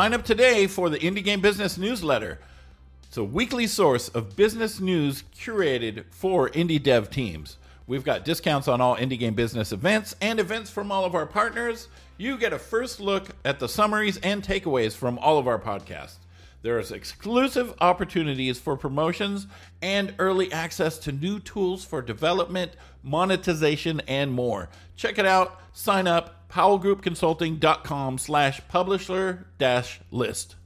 Sign up today for the Indie Game Business newsletter. It's a weekly source of business news curated for indie dev teams. We've got discounts on all indie game business events and events from all of our partners. You get a first look at the summaries and takeaways from all of our podcasts. There's exclusive opportunities for promotions and early access to new tools for development, monetization, and more. Check it out. Sign up powellgroupconsulting.com slash publisher dash list.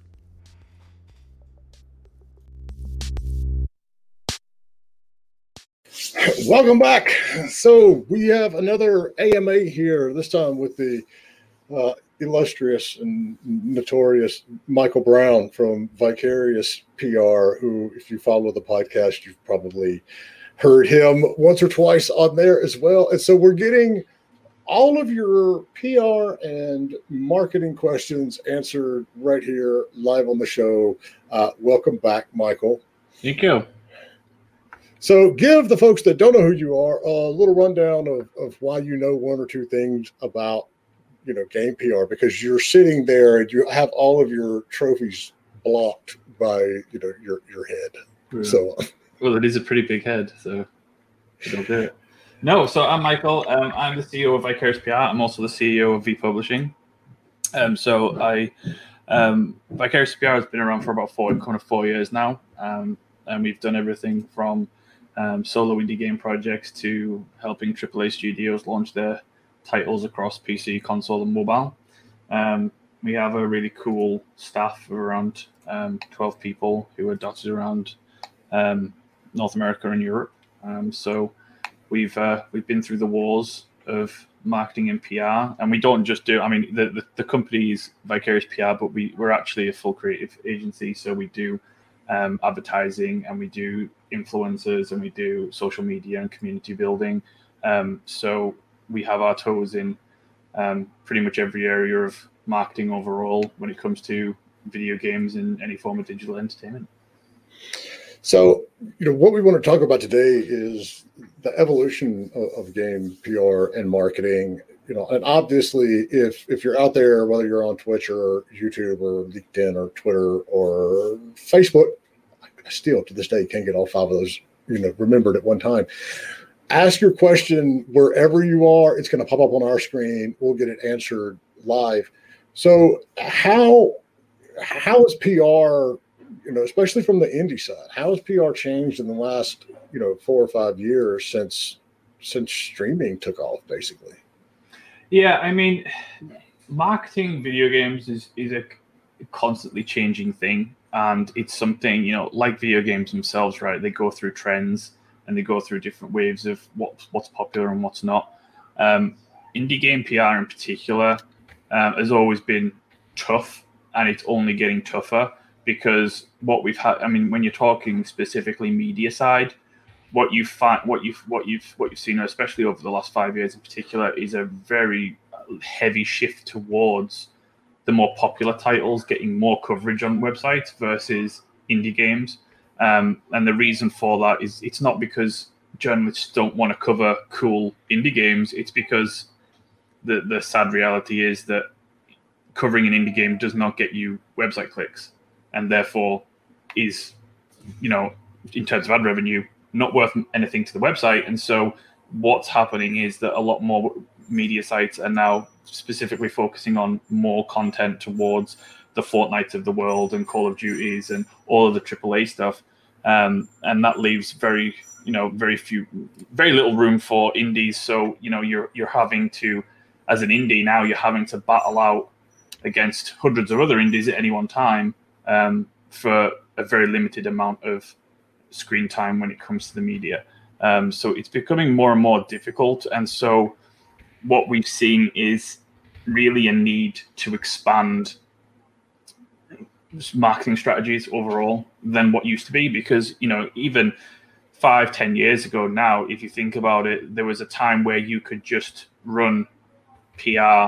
Welcome back. So we have another AMA here, this time with the uh, illustrious and notorious Michael Brown from Vicarious PR, who, if you follow the podcast, you've probably heard him once or twice on there as well. And so we're getting all of your PR and marketing questions answered right here live on the show. Uh, welcome back, Michael. Thank you. So, give the folks that don't know who you are a little rundown of, of why you know one or two things about, you know, game PR because you're sitting there and you have all of your trophies blocked by, you know, your your head. Yeah. So, well, it is a pretty big head, so don't do it. No, so I'm Michael. Um, I'm the CEO of Vicarious PR. I'm also the CEO of V Publishing. Um, so I um, Vicarious PR has been around for about four, kind of four years now, um, and we've done everything from um, solo indie game projects to helping AAA studios launch their titles across PC, console, and mobile. Um, we have a really cool staff of around um, 12 people who are dotted around North America and Europe. Um, so we've uh, we've been through the wars of marketing and PR, and we don't just do. I mean, the the, the company is Vicarious PR, but we we're actually a full creative agency, so we do um, advertising and we do influencers and we do social media and community building. Um, so we have our toes in um, pretty much every area of marketing overall when it comes to video games and any form of digital entertainment. So, you know, what we want to talk about today is the evolution of, of game PR and marketing you know, and obviously, if if you're out there, whether you're on Twitch or YouTube or LinkedIn or Twitter or Facebook, I still to this day can't get all five of those, you know, remembered at one time. Ask your question wherever you are. It's going to pop up on our screen. We'll get it answered live. So, how how is PR, you know, especially from the indie side, how has PR changed in the last, you know, four or five years since since streaming took off, basically? Yeah, I mean, marketing video games is is a constantly changing thing, and it's something you know, like video games themselves, right? They go through trends and they go through different waves of what what's popular and what's not. Um, indie game PR in particular um, has always been tough, and it's only getting tougher because what we've had. I mean, when you're talking specifically media side, what you find, what you've, what you've, what you've seen, especially over the last five years in particular, is a very heavy shift towards the more popular titles getting more coverage on websites versus indie games. Um, and the reason for that is it's not because journalists don't want to cover cool indie games. It's because the the sad reality is that covering an indie game does not get you website clicks, and therefore is, you know, in terms of ad revenue, not worth anything to the website. And so what's happening is that a lot more media sites are now specifically focusing on more content towards the Fortnites of the world and Call of Duties and all of the AAA stuff. Um, and that leaves very, you know, very few, very little room for indies. So, you know, you're, you're having to, as an indie now, you're having to battle out against hundreds of other indies at any one time um, for a very limited amount of screen time when it comes to the media. Um, so it's becoming more and more difficult. And so what we've seen is really a need to expand marketing strategies overall than what used to be because you know even five ten years ago now if you think about it there was a time where you could just run pr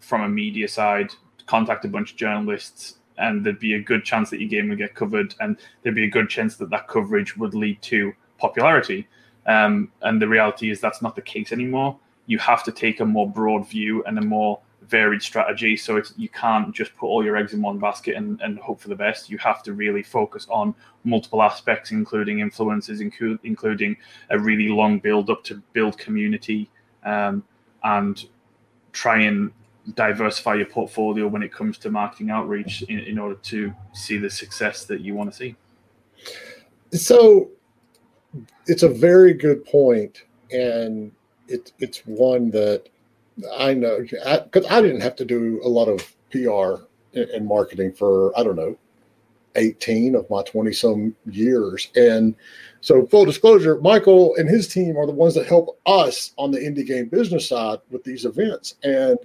from a media side contact a bunch of journalists and there'd be a good chance that your game would get covered, and there'd be a good chance that that coverage would lead to popularity. Um, and the reality is that's not the case anymore. You have to take a more broad view and a more varied strategy. So it's you can't just put all your eggs in one basket and, and hope for the best. You have to really focus on multiple aspects, including influences, inclu- including a really long build up to build community um, and try and diversify your portfolio when it comes to marketing outreach in, in order to see the success that you want to see. So it's a very good point, and it, it's one that I know because I, I, didn't have to do a lot of PR and marketing for I don't know 18 of my 20 some years. And so, full disclosure, Michael and his team are the ones that help us on the indie game business side with these events. And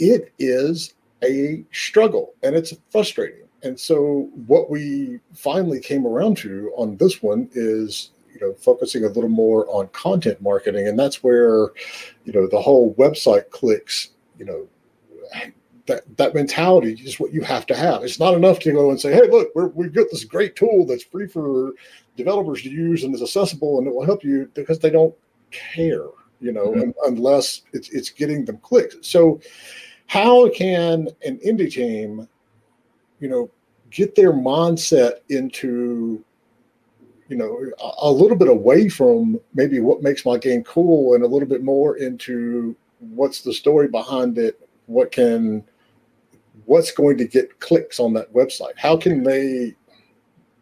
it is a struggle and it's frustrating. And so, what we finally came around to on this one is you know focusing a little more on content marketing and that's where you know the whole website clicks you know that that mentality is what you have to have it's not enough to go and say hey look we have got this great tool that's free for developers to use and is accessible and it will help you because they don't care you know mm-hmm. unless it's it's getting them clicks so how can an indie team you know get their mindset into you know a, a little bit away from maybe what makes my game cool and a little bit more into what's the story behind it? What can what's going to get clicks on that website? How can they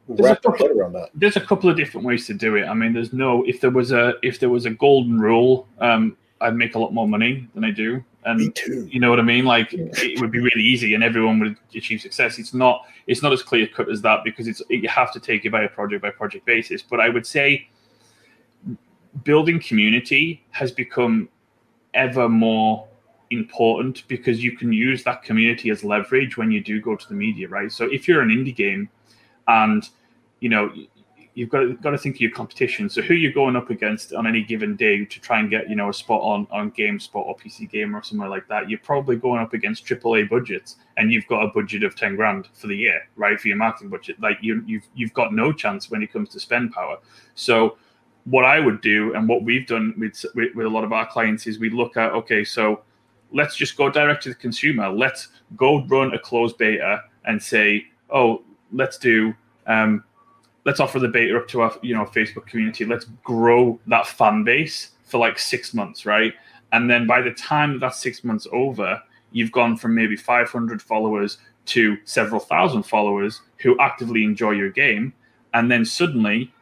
wrap their head around that? there's a couple of different ways to do it. I mean there's no if there was a if there was a golden rule um i'd make a lot more money than i do and Me too. you know what I mean? Like it would be really easy, and everyone would achieve success. It's not. It's not as clear cut as that because it's you have to take it by a project by project basis. But I would say building community has become ever more important because you can use that community as leverage when you do go to the media, right? So if you're an indie game and you know you've got to, got to think of your competition. So who you're going up against on any given day to try and get you know a spot on on GameSpot or PC Gamer or somewhere like that. You're probably going up against AAA budgets, and you've got a budget of ten grand for the year, right? For your marketing budget, like you you've you've got no chance when it comes to spend power. So what I would do and what we've done with, with, with a lot of our clients is we look at okay, so let's just go direct to the consumer. Let's go run a closed beta and say, oh, let's do um, let's offer the beta up to our you know Facebook community. Let's grow that fan base for like six months, right? And then by the time that six months over, you've gone from maybe 500 followers to several thousand followers who actively enjoy your game, and then suddenly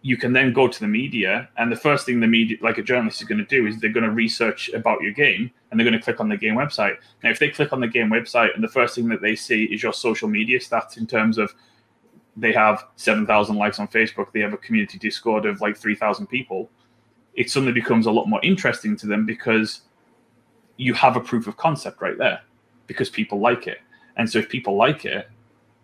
you can then go to the media and the first thing the media like a journalist is going to do is they're going to research about your game and they're going to click on the game website now if they click on the game website and the first thing that they see is your social media stats in terms of they have 7,000 likes on Facebook, they have a community Discord of like 3,000 people, it suddenly becomes a lot more interesting to them because you have a proof of concept right there because people like it. And so if people like it,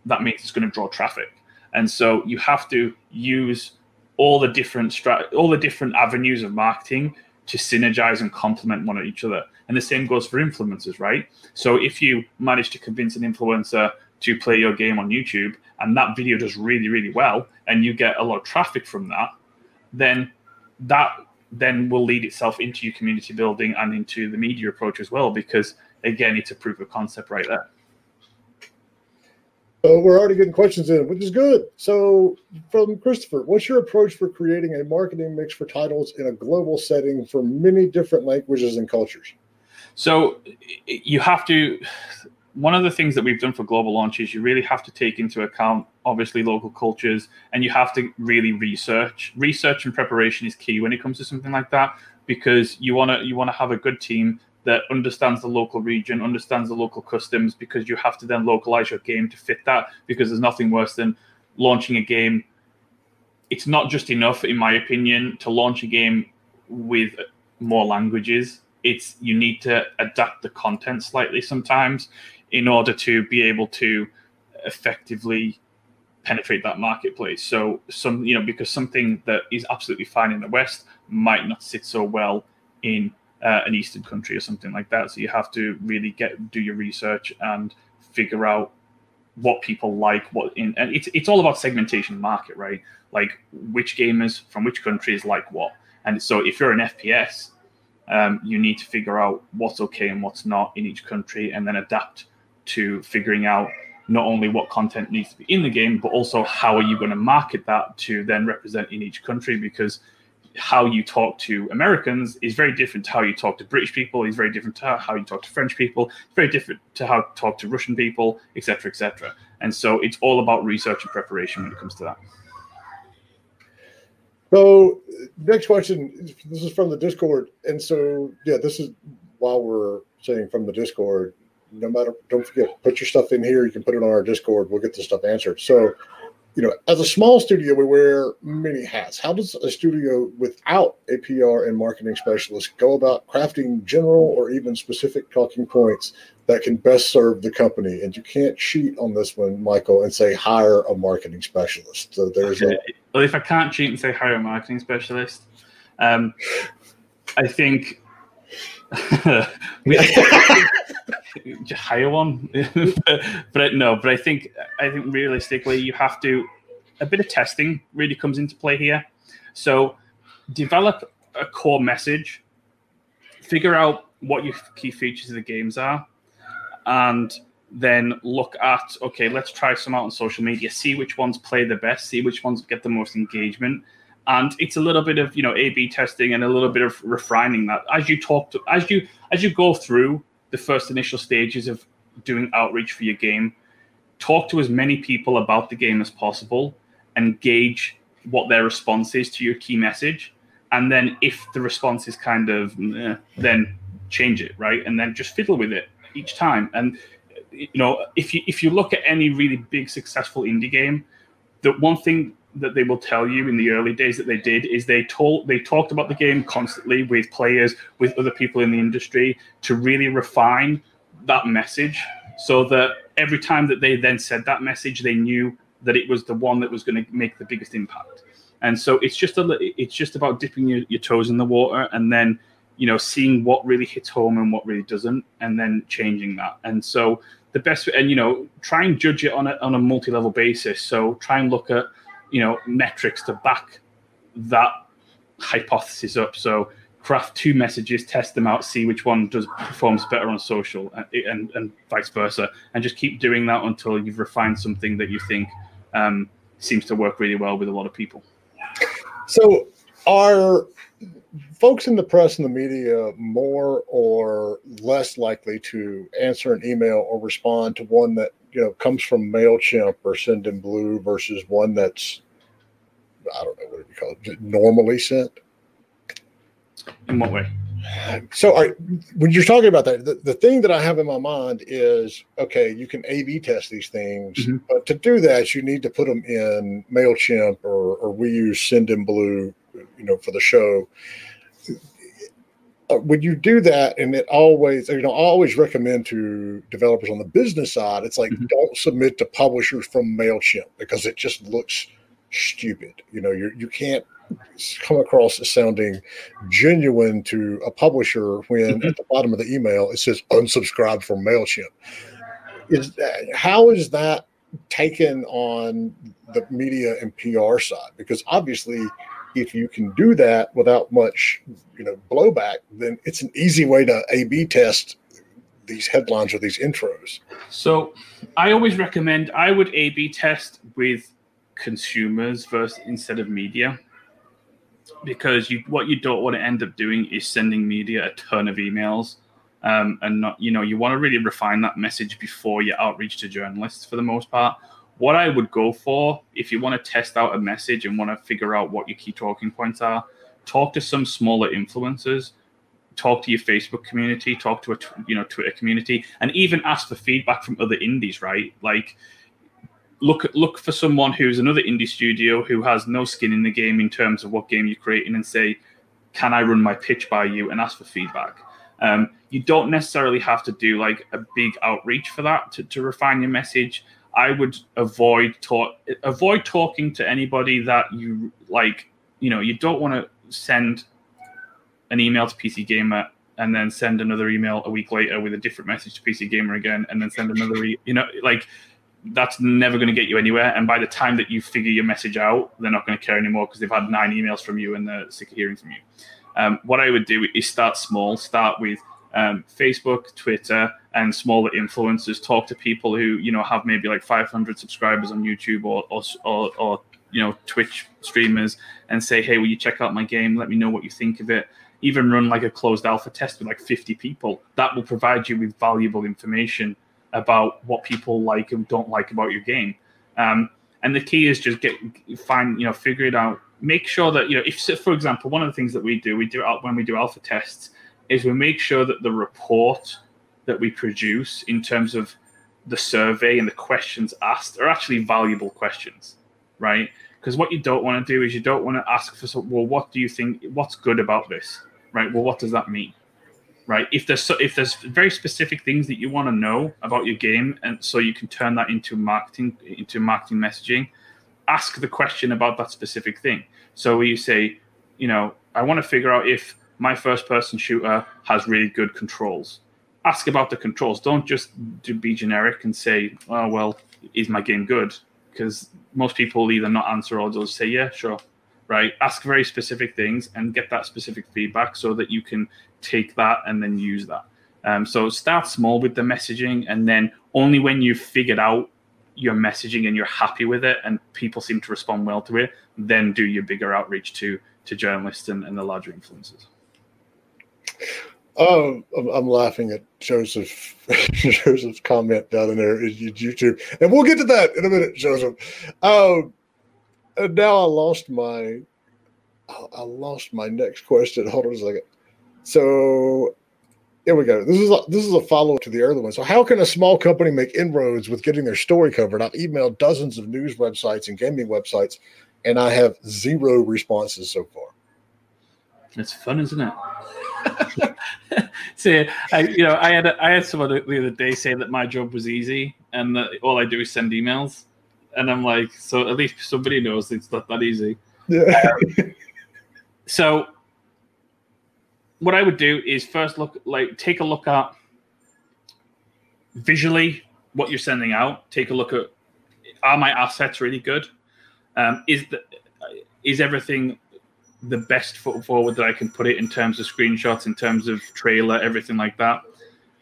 that means it's going to draw traffic. And so you have to use all the different strat- all the different avenues of marketing to synergize and complement one each other. And the same goes for influencers, right? So if you manage to convince an influencer to play your game on YouTube and that video does really, really well, and you get a lot of traffic from that, then that then will lead itself into your community building and into the media approach as well, because again, it's a proof of concept right there. So we're already getting questions in, which is good. So, from Christopher, what's your approach for creating a marketing mix for titles in a global setting for many different languages and cultures? So, you have to one of the things that we've done for global launches, you really have to take into account obviously local cultures and you have to really research. Research and preparation is key when it comes to something like that because you want to you want to have a good team that understands the local region, understands the local customs because you have to then localize your game to fit that because there's nothing worse than launching a game. It's not just enough in my opinion to launch a game with more languages. It's you need to adapt the content slightly sometimes in order to be able to effectively penetrate that marketplace. So some, you know, because something that is absolutely fine in the West might not sit so well in uh, an Eastern country or something like that. So you have to really get do your research and figure out what people like, what in, and it's it's all about segmentation market, right? Like which gamers from which countries like what. And so if you're an FPS Um, you need to figure out what's okay and what's not in each country, and then adapt to figuring out not only what content needs to be in the game, but also how are you going to market that to then represent in each country because how you talk to Americans is very different to how you talk to British people. Is very different to how you talk to French people. It's very different to how you talk to Russian people, etc., etc. And so it's all about research and preparation when it comes to that. So, next question. This is from the Discord, and so yeah, this is while we're saying from the Discord. No matter, don't forget, put your stuff in here. You can put it on our Discord. We'll get the stuff answered. So, you know, as a small studio, we wear many hats. How does a studio without a PR and marketing specialist go about crafting general or even specific talking points that can best serve the company? And you can't cheat on this one, Michael, and say hire a marketing specialist. So there's okay. a. Well, if I can't cheat and say hire a marketing specialist, um, I think we hire one, but, but no. But I think I think realistically, you have to. A bit of testing really comes into play here. So, develop a core message, figure out what your key features of the games are, and then look at okay, let's try some out on social media, see which ones play the best, see which ones get the most engagement, and it's a little bit of you know A/B testing and a little bit of refining that as you talk to as you as you go through the first initial stages of doing outreach for your game. Talk to as many people about the game as possible and gauge what their response is to your key message. And then if the response is kind of, eh, then change it, right? And then just fiddle with it each time. And you know, if you if you look at any really big successful indie game, the one thing that they will tell you in the early days that they did is they told they talked about the game constantly with players with other people in the industry to really refine that message so that every time that they then said that message they knew that it was the one that was going to make the biggest impact. And so it's just a it's just about dipping your, your toes in the water and then you know seeing what really hits home and what really doesn't and then changing that. And so the best and you know try and judge it on a, on a multi-level basis. So try and look at you know metrics to back that hypothesis up. So craft two messages, test them out, see which one does performs better on social, and, and, and vice versa, and just keep doing that until you've refined something that you think um, seems to work really well with a lot of people. So, are folks in the press and the media more or less likely to answer an email or respond to one that you know comes from Mailchimp or Sendinblue versus one that's I don't know what you call it normally sent. In what way? So, are, when you're talking about that, the, the thing that I have in my mind is okay, you can A B test these things, mm-hmm. but to do that, you need to put them in MailChimp or, or we use Sendinblue, you know, for the show. Uh, when you do that, and it always, you know, I always recommend to developers on the business side, it's like mm-hmm. don't submit to publishers from Mailchimp because it just looks stupid. You know, you you can't come across as sounding genuine to a publisher when mm-hmm. at the bottom of the email it says unsubscribe from Mailchimp. Is that, how is that taken on the media and PR side? Because obviously if you can do that without much, you know, blowback, then it's an easy way to A/B test these headlines or these intros. So, I always recommend I would A/B test with consumers versus instead of media, because you what you don't want to end up doing is sending media a ton of emails. Um, and not, you know, you want to really refine that message before you outreach to journalists for the most part what I would go for if you want to test out a message and want to figure out what your key talking points are, talk to some smaller influencers, talk to your Facebook community, talk to a you know Twitter community, and even ask for feedback from other indies. Right, like look look for someone who's another indie studio who has no skin in the game in terms of what game you're creating, and say, can I run my pitch by you and ask for feedback. Um, you don't necessarily have to do like a big outreach for that to, to refine your message. I would avoid talk avoid talking to anybody that you like. You know, you don't want to send an email to PC Gamer and then send another email a week later with a different message to PC Gamer again, and then send another. E- you know, like that's never going to get you anywhere. And by the time that you figure your message out, they're not going to care anymore because they've had nine emails from you and they're sick of hearing from you. Um, what I would do is start small, start with um, Facebook, Twitter, and smaller influencers. Talk to people who you know have maybe like 500 subscribers on YouTube or or, or, or you know Twitch streamers, and say, hey, will you check out my game? Let me know what you think of it. Even run like a closed alpha test with like 50 people. That will provide you with valuable information about what people like and don't like about your game. Um, and the key is just get find you know figure it out. Make sure that you know if for example one of the things that we do we do when we do alpha tests is we make sure that the report that we produce in terms of the survey and the questions asked are actually valuable questions, right? Because what you don't want to do is you don't want to ask for well, what do you think? What's good about this, right? Well, what does that mean, right? If there's so, if there's very specific things that you want to know about your game, and so you can turn that into marketing into marketing messaging, ask the question about that specific thing. So you say, you know, I want to figure out if my first person shooter has really good controls. Ask about the controls. Don't just do, be generic and say, oh, well, is my game good? Because most people either not answer or just say, yeah, sure. Right? Ask very specific things and get that specific feedback so that you can take that and then use that. Um, so start small with the messaging, and then only when you've figured out your messaging and you're happy with it and people seem to respond well to it, then do your bigger outreach to to journalists and, and the larger influencers. Oh, I'm laughing at Joseph Joseph's comment down in there in YouTube, and we'll get to that in a minute, Joseph. Um, and now I lost my I lost my next question. Hold on a second. So here we go. This is a, this is a follow up to the earlier one. So, how can a small company make inroads with getting their story covered? I've emailed dozens of news websites and gaming websites, and I have zero responses so far. It's fun, isn't it? See, I you know I had a, I had someone the other day say that my job was easy and that all I do is send emails, and I'm like, so at least somebody knows it's not that easy. Yeah. Um, so what I would do is first look like take a look at visually what you're sending out. Take a look at are my assets really good? Um, is the is everything the best foot forward that I can put it in terms of screenshots, in terms of trailer, everything like that.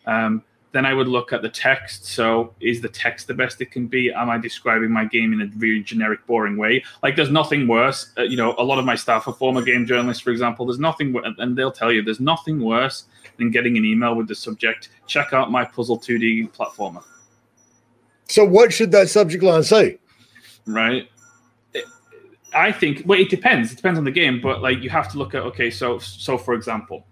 Um, then I would look at the text. So, is the text the best it can be? Am I describing my game in a very generic, boring way? Like, there's nothing worse. Uh, you know, a lot of my staff are former game journalists, for example. There's nothing, and they'll tell you, there's nothing worse than getting an email with the subject, check out my Puzzle 2D platformer. So, what should that subject line say? Right. I think well, it depends. It depends on the game, but like you have to look at okay. So so for example,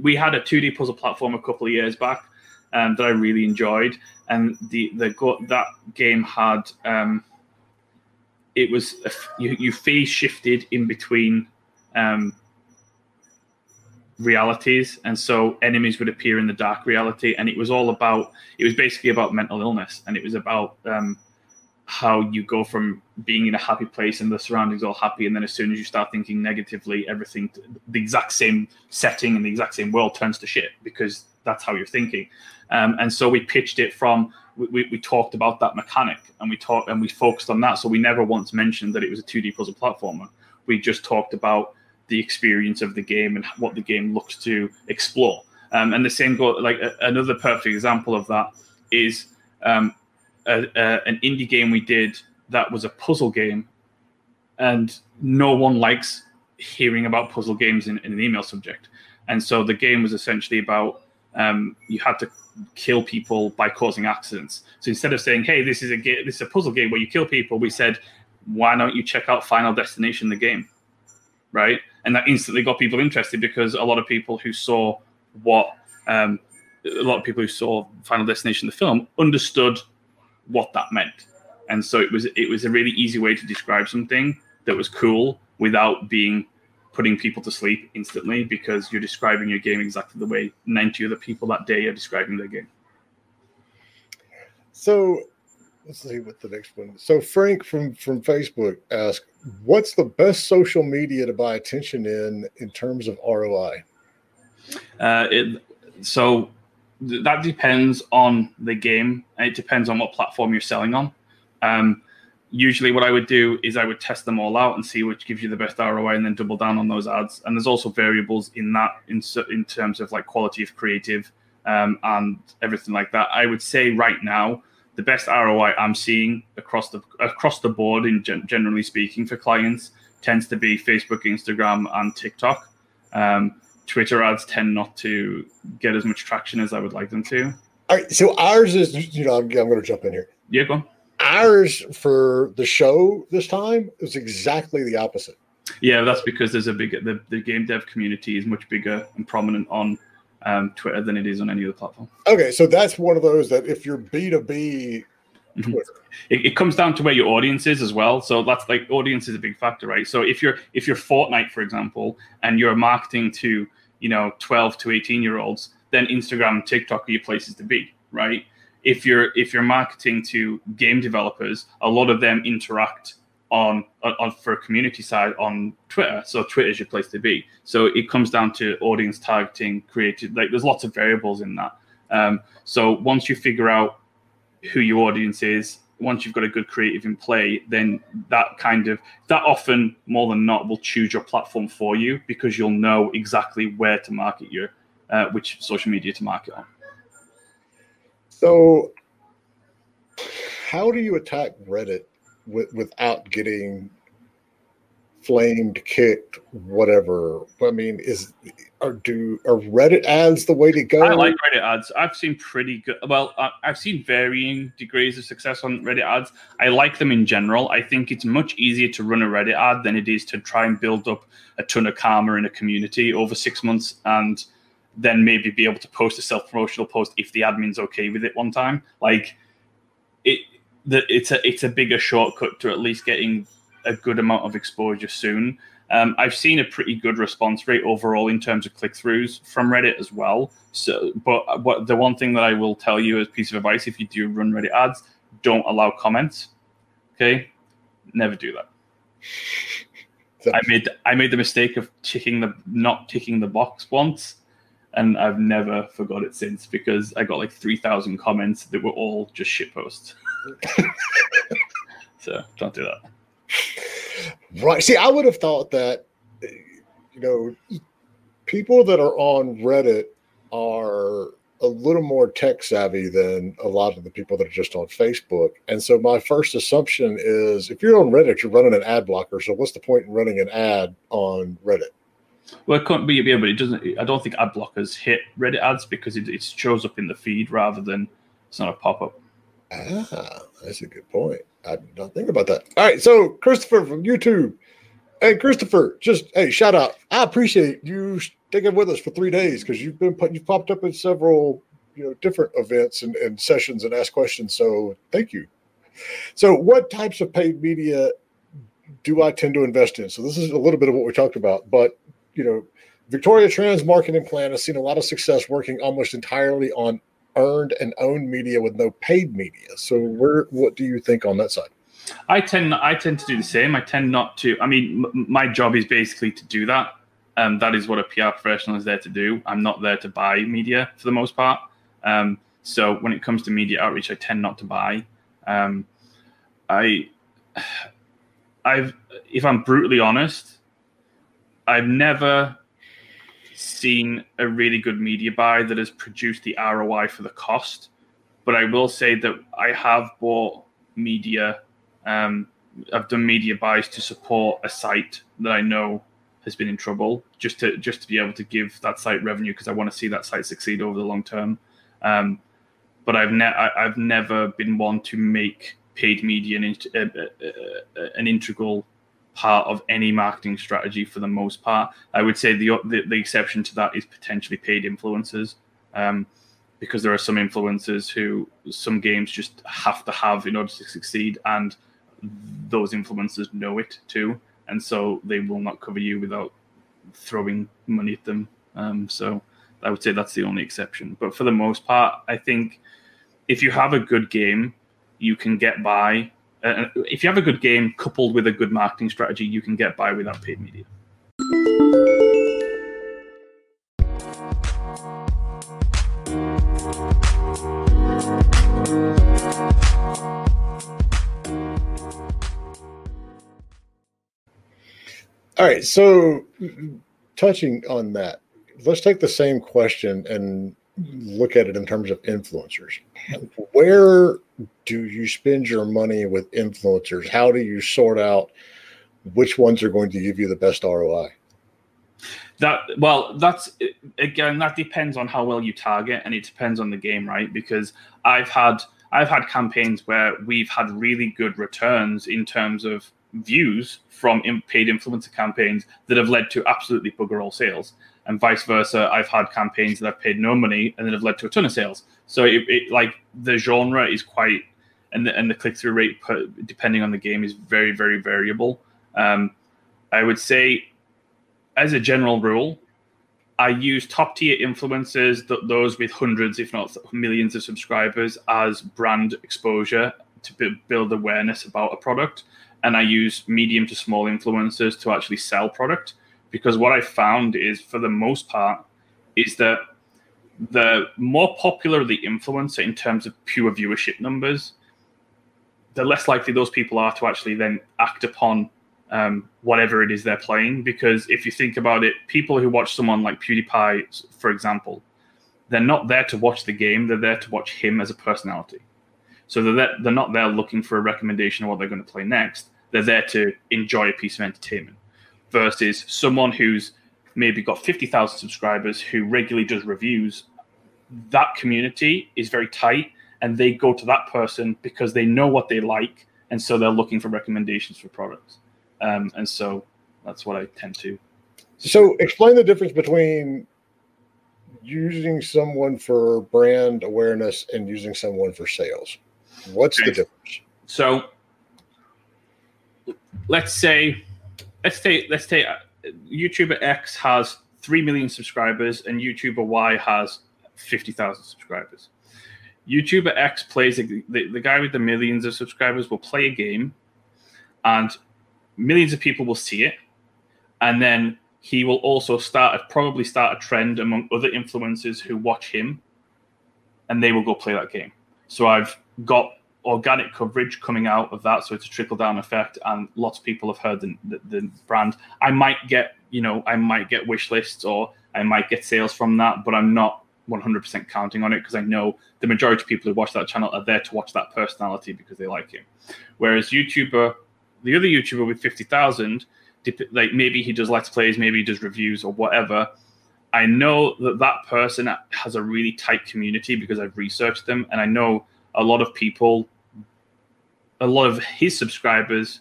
we had a 2D puzzle platform a couple of years back um, that I really enjoyed, and the the that game had um, it was you you phase shifted in between um, realities, and so enemies would appear in the dark reality, and it was all about it was basically about mental illness, and it was about um, how you go from being in a happy place and the surroundings all happy, and then as soon as you start thinking negatively, everything, the exact same setting and the exact same world turns to shit because that's how you're thinking. Um, and so we pitched it from we, we talked about that mechanic and we talked and we focused on that. So we never once mentioned that it was a 2D puzzle platformer. We just talked about the experience of the game and what the game looks to explore. Um, and the same go like a, another perfect example of that is um, a, a, an indie game we did that was a puzzle game, and no one likes hearing about puzzle games in, in an email subject. And so the game was essentially about um, you had to kill people by causing accidents. So instead of saying, "Hey, this is a game, this is a puzzle game where you kill people," we said, "Why don't you check out Final Destination, the game?" Right, and that instantly got people interested because a lot of people who saw what um, a lot of people who saw Final Destination, the film, understood what that meant. And so it was it was a really easy way to describe something that was cool without being putting people to sleep instantly because you're describing your game exactly the way 90 other people that day are describing their game. So let's see what the next one. So Frank from from Facebook asked, "What's the best social media to buy attention in in terms of ROI?" Uh, it, so that depends on the game. It depends on what platform you're selling on. Um, usually what I would do is I would test them all out and see which gives you the best ROI and then double down on those ads. And there's also variables in that in, in terms of like quality of creative um, and everything like that. I would say right now, the best ROI I'm seeing across the across the board, in gen- generally speaking, for clients tends to be Facebook, Instagram, and TikTok. Um, Twitter ads tend not to get as much traction as I would like them to. All right, so ours is you know I'm, I'm going to jump in here. Yeah, go on. Ours for the show this time is exactly the opposite. Yeah, that's because there's a bigger the, the game dev community is much bigger and prominent on um, Twitter than it is on any other platform. Okay, so that's one of those that if you're B two B Mm-hmm. Twitter. It, it, comes down to where your audience is as well. So that's like audience is a big factor, right? So if you're if you're Fortnite, for example, and you're marketing to you know 12 to 18 year olds, then Instagram and TikTok are your places to be, right? If you're if you're marketing to game developers, a lot of them interact on, on for a community side on Twitter. So Twitter is your place to be. So it comes down to audience targeting, creative. Like there's lots of variables in that. Um, so once you figure out who your audience is, once you've got a good creative in play, then that kind of that often more than not will choose your platform for you because you'll know exactly where to market your uh, which social media to market on. So, how do you attack Reddit with, without getting flamed, kicked, whatever. I mean, is are do are Reddit ads the way to go? I like Reddit ads. I've seen pretty good. Well, I've seen varying degrees of success on Reddit ads. I like them in general. I think it's much easier to run a Reddit ad than it is to try and build up a ton of karma in a community over six months and then maybe be able to post a self promotional post if the admin's okay with it one time. Like it, the, it's a it's a bigger shortcut to at least getting a good amount of exposure soon. Um, I've seen a pretty good response rate overall in terms of click throughs from Reddit as well. So, but what the one thing that I will tell you as piece of advice, if you do run Reddit ads, don't allow comments. Okay, never do that. I made I made the mistake of ticking the not ticking the box once, and I've never forgot it since because I got like three thousand comments that were all just shit posts. so don't do that. Right. See, I would have thought that, you know, people that are on Reddit are a little more tech savvy than a lot of the people that are just on Facebook. And so my first assumption is if you're on Reddit, you're running an ad blocker. So what's the point in running an ad on Reddit? Well, it can't be, yeah, but it doesn't. I don't think ad blockers hit Reddit ads because it, it shows up in the feed rather than it's not a pop up. Ah, that's a good point. I did not think about that. All right, so Christopher from YouTube. Hey, Christopher, just hey, shout out. I appreciate you sticking with us for three days because you've been put, you've popped up in several you know different events and, and sessions and asked questions. So thank you. So, what types of paid media do I tend to invest in? So this is a little bit of what we talked about, but you know, Victoria Trans Marketing Plan has seen a lot of success working almost entirely on earned and owned media with no paid media. So where what do you think on that side? I tend I tend to do the same. I tend not to. I mean, m- my job is basically to do that. Um, that is what a PR professional is there to do. I'm not there to buy media for the most part. Um, so when it comes to media outreach, I tend not to buy. Um, I, I've, if I'm brutally honest, I've never seen a really good media buy that has produced the ROI for the cost. But I will say that I have bought media. Um, I've done media buys to support a site that I know has been in trouble, just to just to be able to give that site revenue because I want to see that site succeed over the long term. Um, but I've ne- I, have never been one to make paid media an, uh, uh, an integral part of any marketing strategy for the most part. I would say the the, the exception to that is potentially paid influencers, um, because there are some influencers who some games just have to have in order to succeed, and those influencers know it too, and so they will not cover you without throwing money at them. Um, so I would say that's the only exception. But for the most part, I think if you have a good game, you can get by uh, if you have a good game coupled with a good marketing strategy, you can get by without paid media. All right, so touching on that, let's take the same question and look at it in terms of influencers. Where do you spend your money with influencers? How do you sort out which ones are going to give you the best ROI? That well, that's again that depends on how well you target, and it depends on the game, right? Because I've had I've had campaigns where we've had really good returns in terms of views from paid influencer campaigns that have led to absolutely bugger all sales, and vice versa. I've had campaigns that I've paid no money and that have led to a ton of sales. So it, it like the genre is quite and the, and the click through rate per, depending on the game is very very variable. Um, I would say as a general rule, I use top tier influencers, th- those with hundreds, if not millions of subscribers, as brand exposure to b- build awareness about a product. And I use medium to small influencers to actually sell product. Because what I found is, for the most part, is that the more popular the influencer in terms of pure viewership numbers, the less likely those people are to actually then act upon um, whatever it is they're playing. Because if you think about it, people who watch someone like PewDiePie, for example, they're not there to watch the game; they're there to watch him as a personality. So they're there, they're not there looking for a recommendation of what they're going to play next. They're there to enjoy a piece of entertainment. Versus someone who's maybe got fifty thousand subscribers who regularly does reviews. That community is very tight, and they go to that person because they know what they like, and so they're looking for recommendations for products. Um, and so that's what I tend to. So explain the difference between using someone for brand awareness and using someone for sales. What's okay. the difference? So let's say let's say let's say uh, YouTuber X has 3 million subscribers and YouTuber Y has 50,000 subscribers. YouTuber X plays the, the guy with the millions of subscribers will play a game and millions of people will see it, and then he will also start probably start a trend among other influencers who watch him, and they will go play that game. So I've got organic coverage coming out of that, so it's a trickle down effect, and lots of people have heard the, the, the brand. I might get you know I might get wish lists or I might get sales from that, but I'm not 100% counting on it because I know the majority of people who watch that channel are there to watch that personality because they like him. Whereas YouTuber the other YouTuber with 50,000, like maybe he does let's plays, maybe he does reviews or whatever. I know that that person has a really tight community because I've researched them, and I know a lot of people, a lot of his subscribers,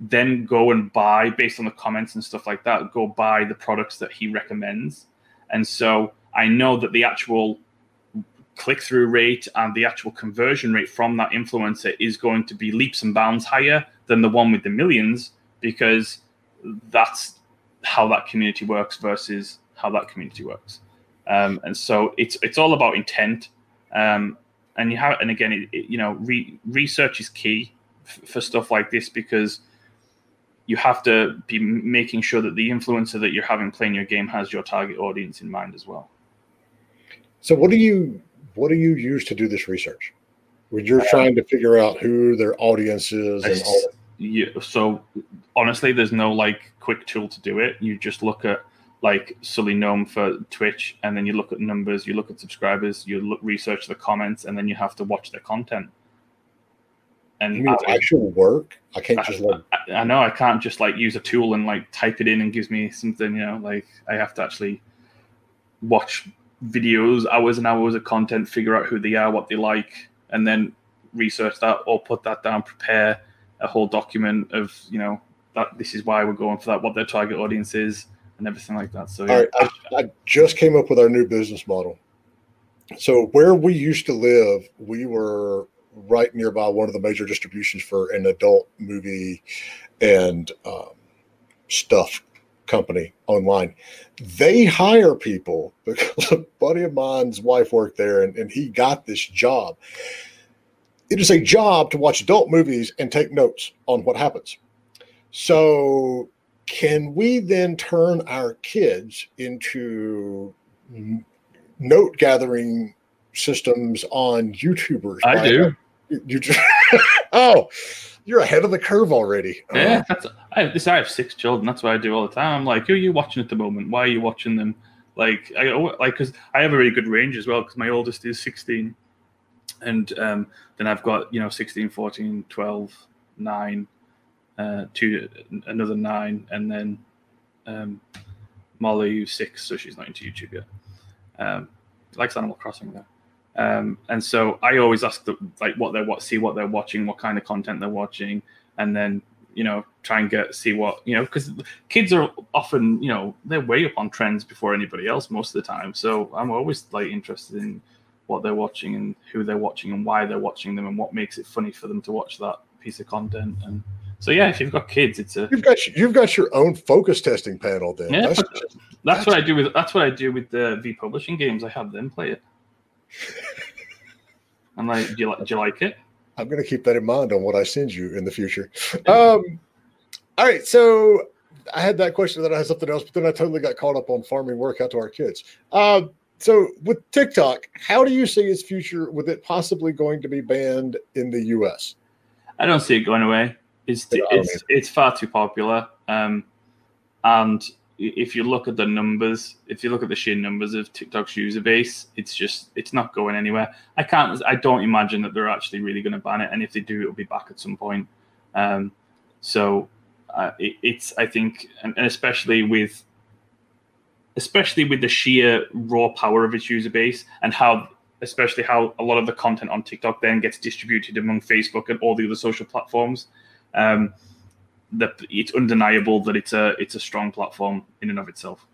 then go and buy based on the comments and stuff like that. Go buy the products that he recommends, and so I know that the actual click through rate and the actual conversion rate from that influencer is going to be leaps and bounds higher than the one with the millions because that's how that community works versus how that community works. Um, and so it's it's all about intent. Um, and you have and again, it, it, you know, re, research is key f- for stuff like this because you have to be making sure that the influencer that you're having playing your game has your target audience in mind as well. So, what do you what do you use to do this research? When you're uh, trying to figure out who their audience is and all? Yeah, so honestly, there's no like quick tool to do it. You just look at like SullyGnome for Twitch, and then you look at numbers, you look at subscribers, you look research the comments, and then you have to watch their content. And you mean I, actual work? I can't just like. I, I, know I can't just like use a tool and like type it in and gives me something. You know, like I have to actually watch videos, hours and hours of content, figure out who they are, what they like, and then research that or put that down, prepare a whole document of you know that this is why we're going for that, what their target audience is, and everything like that. So, yeah. all right, I, I just came up with our new business model. So where we used to live, we were right nearby one of the major distributions for an adult movie and um, stuff company online. They hire people because a buddy of mine's wife worked there and, and he got this job. It is a job to watch adult movies and take notes on what happens. So, can we then turn our kids into note gathering systems on YouTubers? I do. You, just, oh, you're ahead of the curve already. Yeah, that's I have, this. I have six children. That's what I do all the time. I'm like, who are you watching at the moment? Why are you watching them? Like, I like because I have a really good range as well. Because my oldest is 16, and um, then I've got you know 16, 14, 12, 9, uh, two, another nine, and then um, Molly six, so she's not into YouTube yet. Um, likes Animal Crossing though. Um, and so I always ask them like what they're what see what they're watching, what kind of content they're watching, and then you know try and get see what you know because kids are often you know they're way up on trends before anybody else most of the time. So I'm always like interested in what they're watching and who they're watching and why they're watching them and what makes it funny for them to watch that piece of content. And so yeah, if you've got kids, it's a you've got you've got your own focus testing panel. Then yeah, that's, that's, that's what I do with that's what I do with the V publishing games. I have them play it. I'm like, do you, like, do you like it? I'm going to keep that in mind on what I send you in the future. Um, all right. So I had that question, that I had something else, but then I totally got caught up on farming workout to our kids. Um, so with TikTok, how do you see its future with it possibly going to be banned in the US? I don't see it going away. It's it's, it's far too popular. Um, and if you look at the numbers, if you look at the sheer numbers of TikTok's user base, it's just it's not going anywhere. I can't. I don't imagine that they're actually really going to ban it, and if they do, it'll be back at some point. Um, so uh, it, it's I think, and, and especially with especially with the sheer raw power of its user base and how especially how a lot of the content on TikTok then gets distributed among Facebook and all the other social platforms. Um, that it's undeniable that it's a it's a strong platform in and of itself.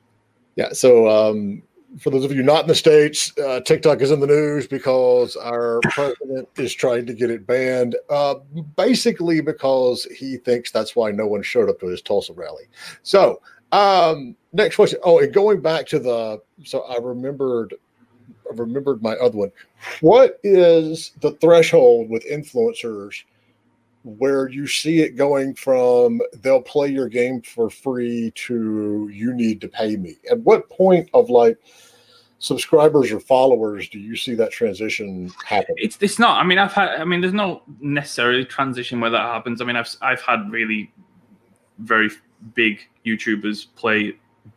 Yeah. So um, for those of you not in the states, uh, TikTok is in the news because our president is trying to get it banned, uh, basically because he thinks that's why no one showed up to his Tulsa rally. So um, next question. Oh, and going back to the so I remembered I remembered my other one. What is the threshold with influencers? Where you see it going from they'll play your game for free to you need to pay me. At what point of like subscribers or followers do you see that transition happen? It's it's not. I mean, I've had. I mean, there's no necessarily transition where that happens. I mean, I've I've had really very big YouTubers play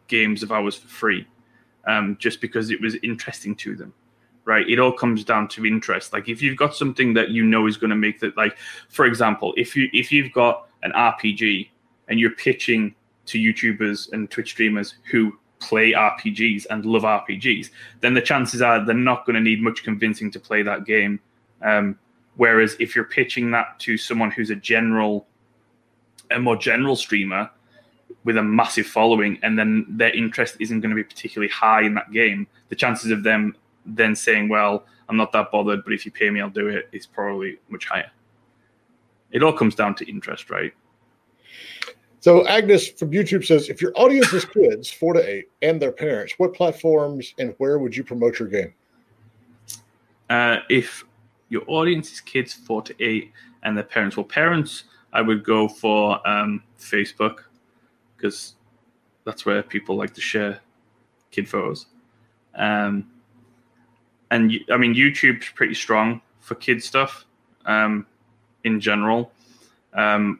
games of ours for free, um, just because it was interesting to them right? It all comes down to interest. Like if you've got something that you know is going to make that, like for example, if you if you've got an RPG and you're pitching to YouTubers and Twitch streamers who play RPGs and love RPGs, then the chances are they're not going to need much convincing to play that game. Um, whereas if you're pitching that to someone who's a general, a more general streamer with a massive following, and then their interest isn't going to be particularly high in that game, the chances of them then saying, well, I'm not that bothered, but if you pay me, I'll do it, it, is probably much higher. It all comes down to interest, right? So Agnes from YouTube says, if your audience is kids, four to eight, and their parents, what platforms and where would you promote your game? Uh, if your audience is kids, four to eight, and their parents, well, parents, I would go for um, Facebook because that's where people like to share kid photos. Um, and I mean YouTube's pretty strong for kid stuff um, in general. Um,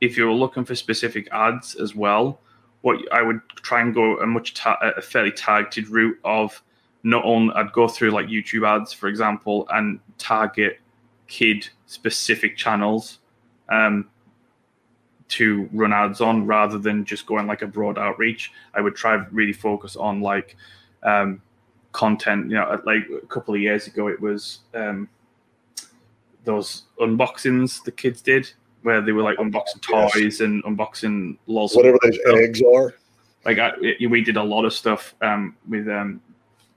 if you're looking for specific ads as well, what I would try and go a much ta- a fairly targeted route of not only I'd go through like YouTube ads, for example, and target kid specific channels um, to run ads on rather than just going like a broad outreach. I would try really focus on like um, content. You know, like a couple of years ago, it was um, those unboxings the kids did where they were like unboxing toys yes. and unboxing lots whatever those eggs are. Like I, we did a lot of stuff um, with um,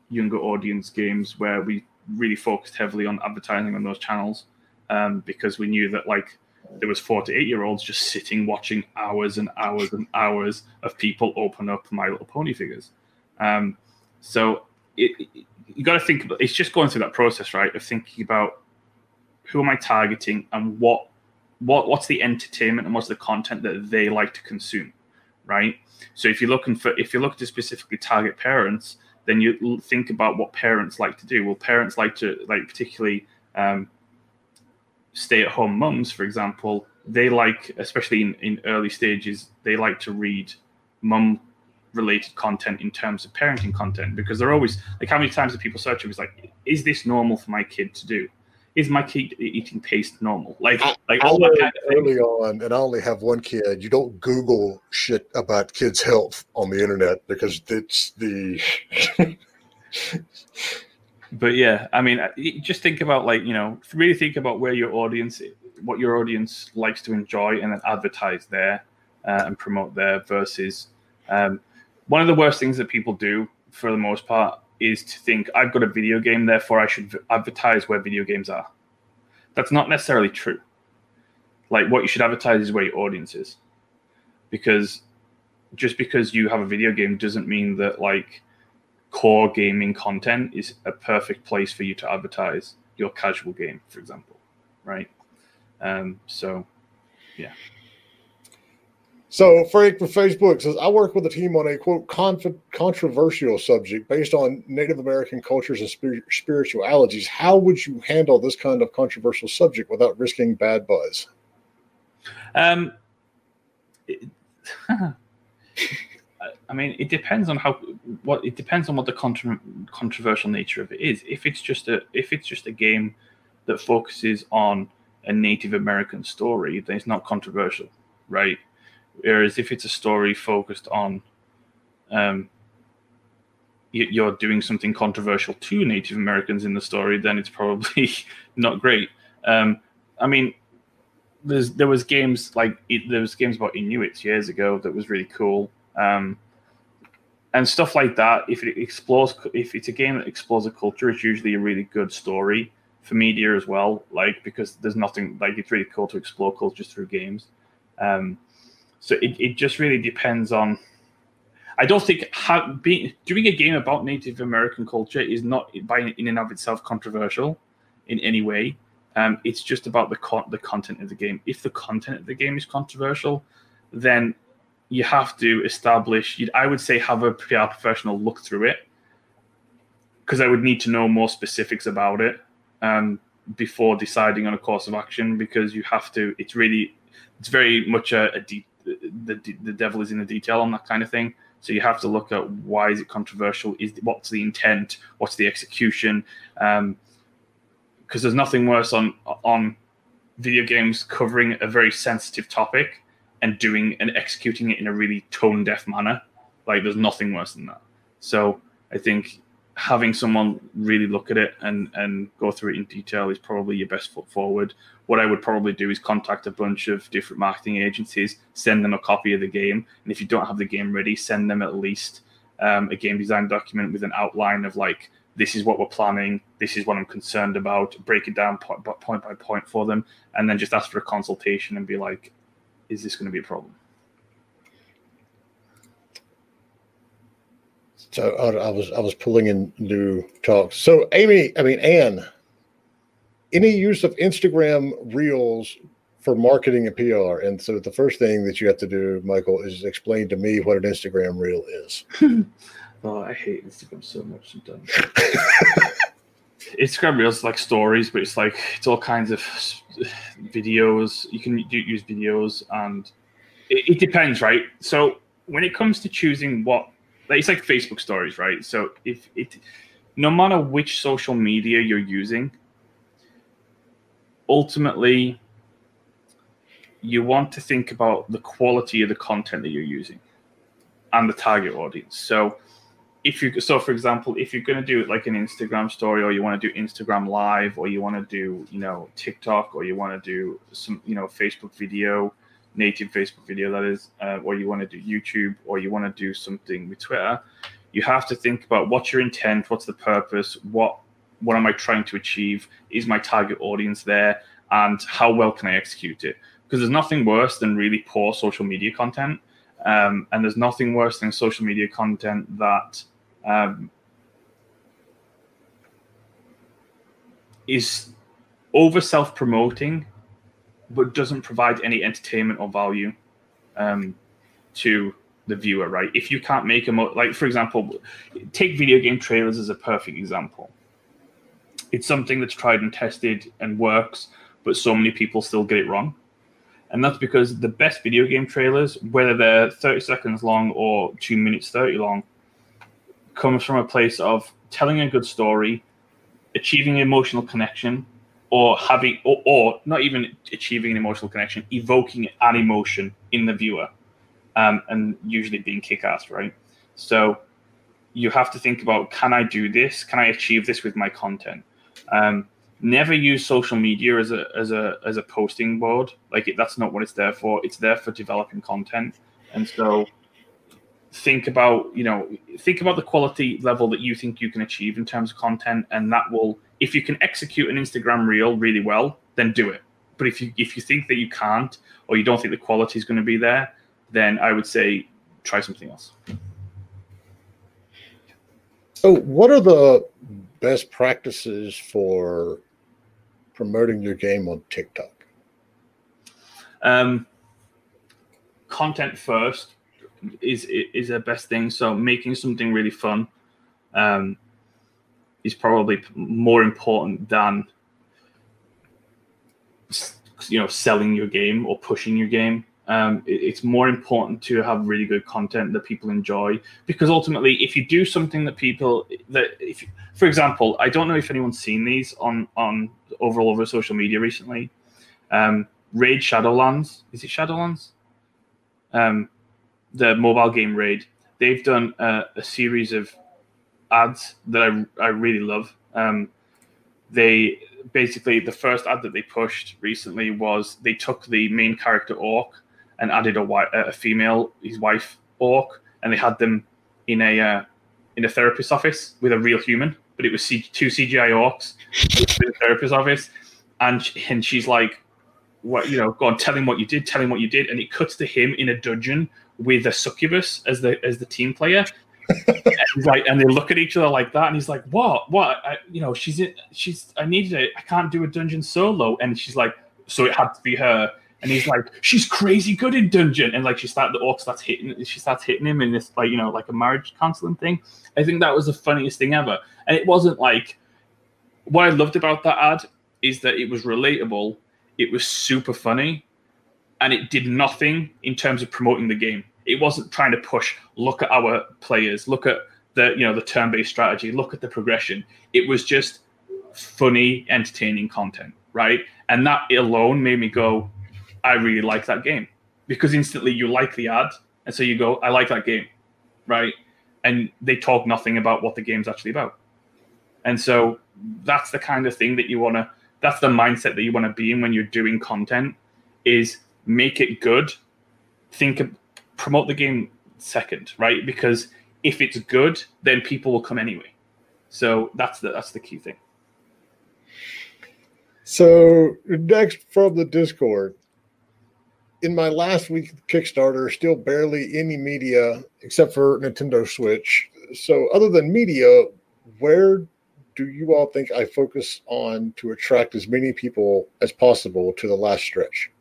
younger audience games where we really focused heavily on advertising on those channels um, because we knew that like there was four to eight year olds just sitting watching hours and hours and hours of people open up My Little Pony figures. Um, so it, you got to think about it's just going through that process, right? Of thinking about who am I targeting and what what what's the entertainment and what's the content that they like to consume, right? So if you're looking for if you're looking to specifically target parents, then you think about what parents like to do. Well, parents like to like particularly um, stay at home mums, for example, they like, especially in, in early stages, they like to read mum related content in terms of parenting content because they're always like, how many times have people search it was like, is this normal for my kid to do? Is my kid eating paste normal? Like, I, like I all that kind of early on, and I only have one kid. You don't Google shit about kids' health on the internet because it's the but yeah i mean uh, just think about like you know really think about where your audience what your audience likes to enjoy and then advertise there uh, and promote there versus um, one of the worst things that people do for the most part is to think i've got a video game therefore i should advertise where video games are. That's not necessarily true. Like what you should advertise is where your audience is. Because just because you have a video game doesn't mean that like core gaming content is a perfect place for you to advertise your casual game, for example, right? Um, so, So Frank from Facebook says, I work with a team on a quote conf- controversial subject based on Native American cultures and spir- spiritualities. How would you handle this kind of controversial subject without risking bad buzz? um, it- I mean, it depends on how what it depends on what the contra- controversial nature of it is. If it's just a if it's just a game that focuses on a Native American story, then it's not controversial, right? Whereas if it's a story focused on, um, you're doing something controversial to Native Americans in the story, then it's probably not great. Um, I mean, there was games like it, there was games about Inuits years ago that was really cool. Um, and stuff like that. If it explores, if it's a game that explores a culture, it's usually a really good story for media as well. Like because there's nothing like it's really cool to explore cultures through games. Um, so it, it just really depends on. I don't think how, being, doing a game about Native American culture is not by in and of itself controversial in any way. Um, it's just about the con- the content of the game. If the content of the game is controversial, then you have to establish. I would say have a PR professional look through it because I would need to know more specifics about it um, before deciding on a course of action. Because you have to. It's really, it's very much a, a de- the the devil is in the detail on that kind of thing. So you have to look at why is it controversial? Is what's the intent? What's the execution? Um, because there's nothing worse on on video games covering a very sensitive topic and doing and executing it in a really tone deaf manner. Like there's nothing worse than that. So I think having someone really look at it and and go through it in detail is probably your best foot forward. What I would probably do is contact a bunch of different marketing agencies, send them a copy of the game, and if you don't have the game ready, send them at least um, a game design document with an outline of like this is what we're planning, this is what I'm concerned about, break it down point by point, by point for them, and then just ask for a consultation and be like, is this going to be a problem? So I, I was I was pulling in new talks. So Amy, I mean Anne, any use of Instagram Reels for marketing and PR? And so the first thing that you have to do, Michael, is explain to me what an Instagram Reel is. Oh, I hate Instagram so much sometimes. Instagram Reels like stories, but it's like it's all kinds of videos. You can do, use videos, and it, it depends, right? So when it comes to choosing what, like, it's like Facebook stories, right? So if it, no matter which social media you're using, ultimately, you want to think about the quality of the content that you're using and the target audience. So if you so for example if you're going to do like an instagram story or you want to do instagram live or you want to do you know tiktok or you want to do some you know facebook video native facebook video that is uh, or you want to do youtube or you want to do something with twitter you have to think about what's your intent what's the purpose what what am i trying to achieve is my target audience there and how well can i execute it? Because there's nothing worse than really poor social media content um, and there's nothing worse than social media content that um, is over self promoting, but doesn't provide any entertainment or value um, to the viewer, right? If you can't make a, mo- like, for example, take video game trailers as a perfect example. It's something that's tried and tested and works, but so many people still get it wrong. And that's because the best video game trailers, whether they're 30 seconds long or two minutes 30 long, comes from a place of telling a good story, achieving emotional connection, or having, or, or not even achieving an emotional connection, evoking an emotion in the viewer, um, and usually being kick ass, right? So you have to think about can I do this? Can I achieve this with my content? Um, never use social media as a as a as a posting board. Like it, that's not what it's there for. It's there for developing content. And so think about you know think about the quality level that you think you can achieve in terms of content and that will if you can execute an instagram reel really well then do it but if you if you think that you can't or you don't think the quality is going to be there then i would say try something else so what are the best practices for promoting your game on TikTok? Um, content first is is the best thing. So making something really fun um, is probably more important than you know selling your game or pushing your game. Um, it, it's more important to have really good content that people enjoy because ultimately, if you do something that people that if you, for example, I don't know if anyone's seen these on on overall over social media recently. Um, Raid Shadowlands is it Shadowlands? Um, the mobile game Raid. They've done a, a series of ads that I I really love. Um, they basically the first ad that they pushed recently was they took the main character orc and added a, a female, his wife orc, and they had them in a uh, in a therapist's office with a real human, but it was C- two CGI orcs in the therapist's office, and and she's like, "What you know? Go on, tell him what you did. Tell him what you did." And it cuts to him in a dungeon with a succubus as the as the team player. And like, and they look at each other like that, and he's like, "What? What? I, you know, she's in. She's. I needed it. I can't do a dungeon solo." And she's like, "So it had to be her." And he's like, "She's crazy good in dungeon." And like, she started the orc starts hitting. She starts hitting him in this like you know like a marriage counseling thing. I think that was the funniest thing ever. And it wasn't like what I loved about that ad is that it was relatable, it was super funny, and it did nothing in terms of promoting the game. It wasn't trying to push, look at our players, look at the you know the turn-based strategy, look at the progression. It was just funny, entertaining content, right? And that alone made me go, I really like that game. Because instantly you like the ad, and so you go, I like that game, right? And they talk nothing about what the game's actually about. And so that's the kind of thing that you want to that's the mindset that you want to be in when you're doing content is make it good think promote the game second right? Because if it's good then people will come anyway. So that's the that's the key thing. So next from the discord. In my last week kickstarter still barely any media except for nintendo switch. So other than media where do you all think I focus on to attract as many people as possible to the last stretch?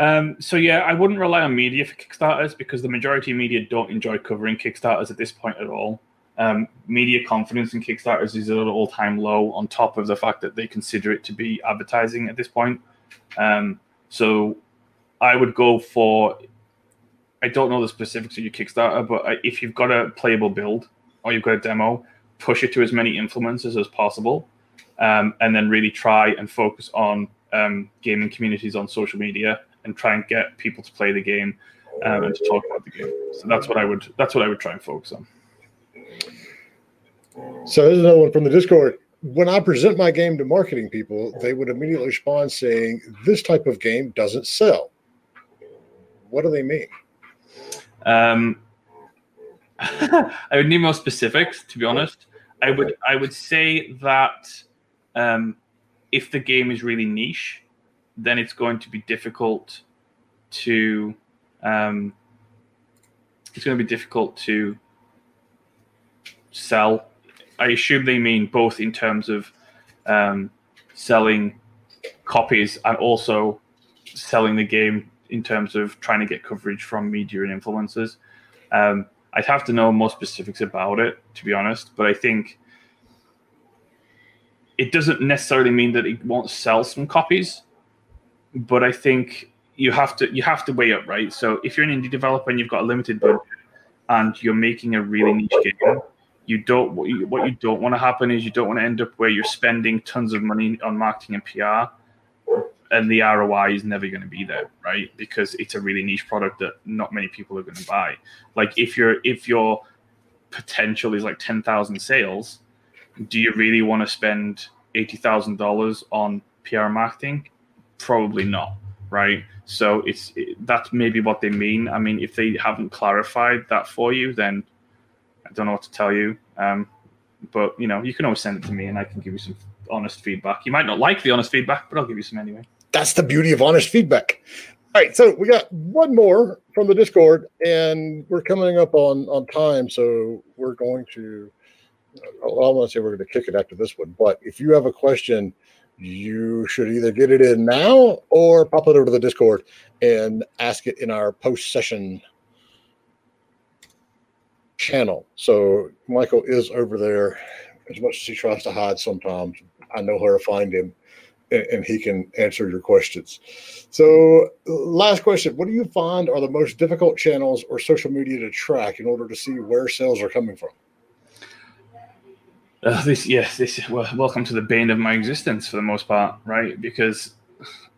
Um, so yeah, I wouldn't rely on media for Kickstarters because the majority of media don't enjoy covering Kickstarters at this point at all. Um, media confidence in Kickstarters is at an all-time low. On top of the fact that they consider it to be advertising at this point, um, so I would go for. I don't know the specifics of your Kickstarter, but if you've got a playable build or you've got a demo, push it to as many influencers as possible, um, and then really try and focus on um, gaming communities on social media and try and get people to play the game um, and to talk about the game. So that's what I would that's what I would try and focus on. So there's another one from the Discord. When I present my game to marketing people, they would immediately respond saying, "This type of game doesn't sell." What do they mean? Um, I would need more specifics, to be honest. I would I would say that um, if the game is really niche, then it's going to be difficult to um, it's going to be difficult to sell. I assume they mean both in terms of um, selling copies and also selling the game in terms of trying to get coverage from media and influencers. Um, I'd have to know more specifics about it, to be honest. But I think it doesn't necessarily mean that it won't sell some copies. But I think you have to you have to weigh up, right? So if you're an indie developer and you've got a limited budget and you're making a really niche game, you don't what you, what you don't want to happen is you don't want to end up where you're spending tons of money on marketing and PR and the ROI is never going to be there, right? Because it's a really niche product that not many people are going to buy. Like if you're if your potential is like ten thousand sales, do you really want to spend eighty thousand dollars on PR marketing? Probably not, right? So it's it, that's maybe what they mean. I mean, if they haven't clarified that for you, then I don't know what to tell you. Um, but you know, you can always send it to me, and I can give you some honest feedback. You might not like the honest feedback, but I'll give you some anyway that's the beauty of honest feedback. All right, so we got one more from the Discord, and we're coming up on on time, so we're going to. I want to say we're going to kick it after this one, but if you have a question, you should either get it in now or pop it over to the Discord and ask it in our post session channel. So Michael is over there. As much as he tries to hide sometimes, I know where to find him and he can answer your questions. So, last question What do you find are the most difficult channels or social media to track in order to see where sales are coming from? Uh, this, yes, this. Well, welcome to the bane of my existence for the most part, right? Because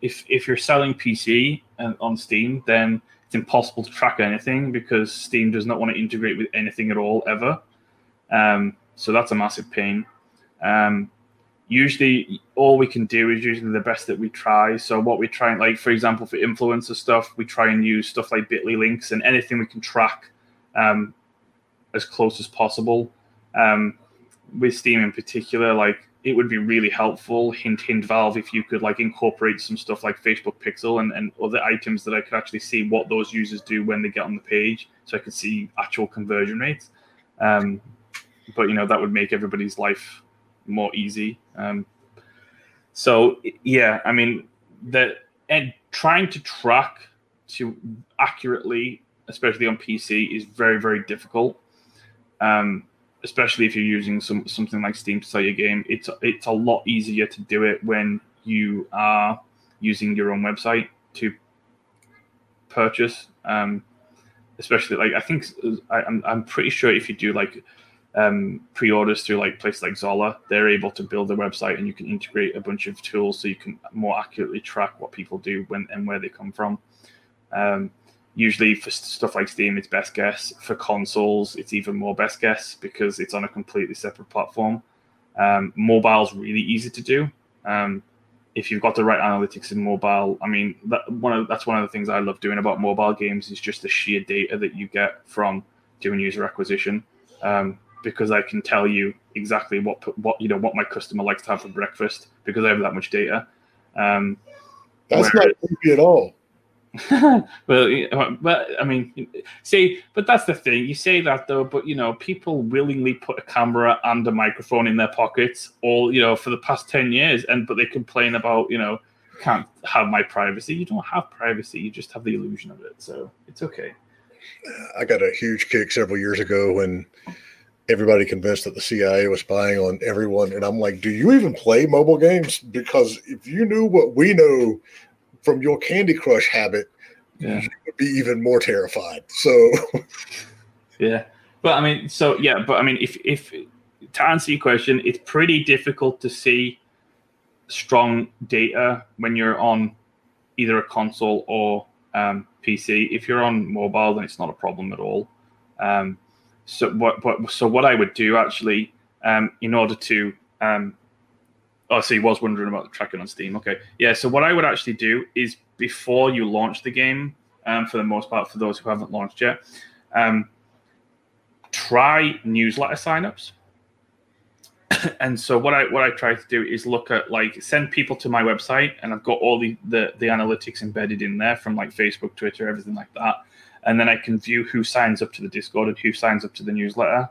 if if you're selling PC and on Steam, then it's impossible to track anything because Steam does not want to integrate with anything at all ever. Um, so that's a massive pain. Um, usually all we can do is usually the best that we try. So what we try, like for example, for influencer stuff, we try and use stuff like Bitly links and anything we can track um, as close as possible. Um, with Steam in particular, like it would be really helpful. Hint, hint, Valve, if you could like incorporate some stuff like Facebook Pixel and, and other items that I could actually see what those users do when they get on the page, so I could see actual conversion rates. Um, but you know that would make everybody's life more easy. Um, so yeah, I mean that and trying to track to accurately, especially on PC, is very very difficult. Um, especially if you're using some something like Steam to sell your game, it's it's a lot easier to do it when you are using your own website to purchase. Um, especially like I think I, I'm I'm pretty sure if you do like um, pre-orders through like places like Xsolla, they're able to build a website and you can integrate a bunch of tools so you can more accurately track what people do when and where they come from. Um, usually for stuff like Steam, it's best guess. For consoles, it's even more best guess because it's on a completely separate platform. Um, mobile's really easy to do. Um, if you've got the right analytics in mobile, I mean, that one of that's one of the things I love doing about mobile games is just the sheer data that you get from doing user acquisition. Um, because I can tell you exactly what what you know what my customer likes to have for breakfast because I have that much data. Um, that's whereas, not creepy at all. well, uh, but I mean, see, but that's the thing. You say that though, but you know, people willingly put a camera and a microphone in their pockets all you know for the past ten years, and but they complain about you know can't have my privacy. You don't have privacy. You just have the illusion of it. So it's okay. I got a huge kick several years ago when everybody convinced that the CIA was spying on everyone. And I'm like, do you even play mobile games? Because if you knew what we know from your Candy Crush habit, yeah. you would be even more terrified. So, yeah. But I mean, so yeah, but I mean, if if to answer your question, it's pretty difficult to see strong data when you're on either a console or um, PC. If you're on mobile, then it's not a problem at all. Um, so what, what so what I would do actually um, in order to um, oh so he was wondering about the tracking on Steam. Okay, yeah. So what I would actually do is before you launch the game, um, for the most part, for those who haven't launched yet, um, try newsletter signups. and so what I what I try to do is look at like send people to my website, and I've got all the the, the analytics embedded in there from like Facebook, Twitter, everything like that and then I can view who signs up to the Discord and who signs up to the newsletter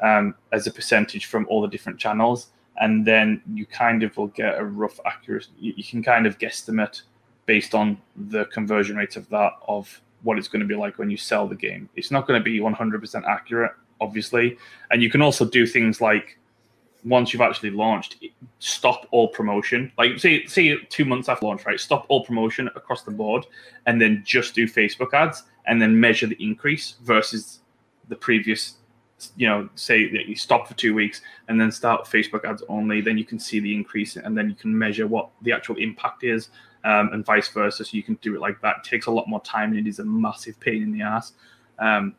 um, as a percentage from all the different channels, and then you kind of will get a rough accuracy. You, can kind of guesstimate based on the conversion rate of that of what it's going to be like when you sell the game. It's not going to be 100% accurate, obviously, and you can also do things like once you've actually launched, stop all promotion. Like say say two months after launch, right? Stop all promotion across the board, and then just do Facebook ads, and then measure the increase versus the previous. You know, say that you stop for two weeks and then start Facebook ads only. Then you can see the increase, and then you can measure what the actual impact is, um, and vice versa. So you can do it like that. It takes a lot more time, and it is a massive pain in the ass. Um,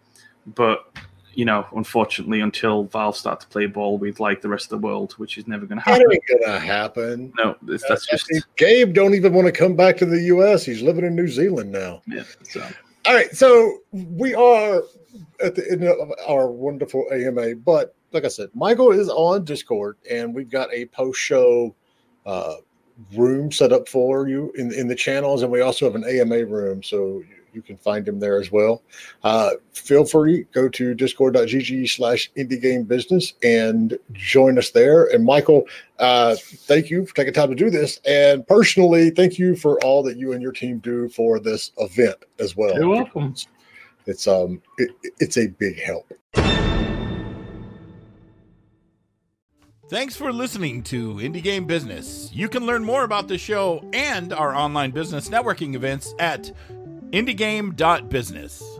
but you know, unfortunately, until Valve start to play ball with like the rest of the world, which is never going to happen. That ain't gonna happen. No, that's, that's just Gabe. Don't even want to come back to the U.S. He's living in New Zealand now. yeah. So All right, so we are at the end of our wonderful AMA, but like I said, Michael is on Discord, and we've got a post-show uh, room set up for you in in the channels, and we also have an AMA room, so you can find him there as well. Uh, feel free go to discord.gg slash indie game business and join us there. And Michael, uh, thank you for taking time to do this, and personally, thank you for all that you and your team do for this event as well. you're welcome. It's um, it, it's a big help. Thanks for listening to Indie Game Business. You can learn more about the show and our online business networking events at indiegame.business.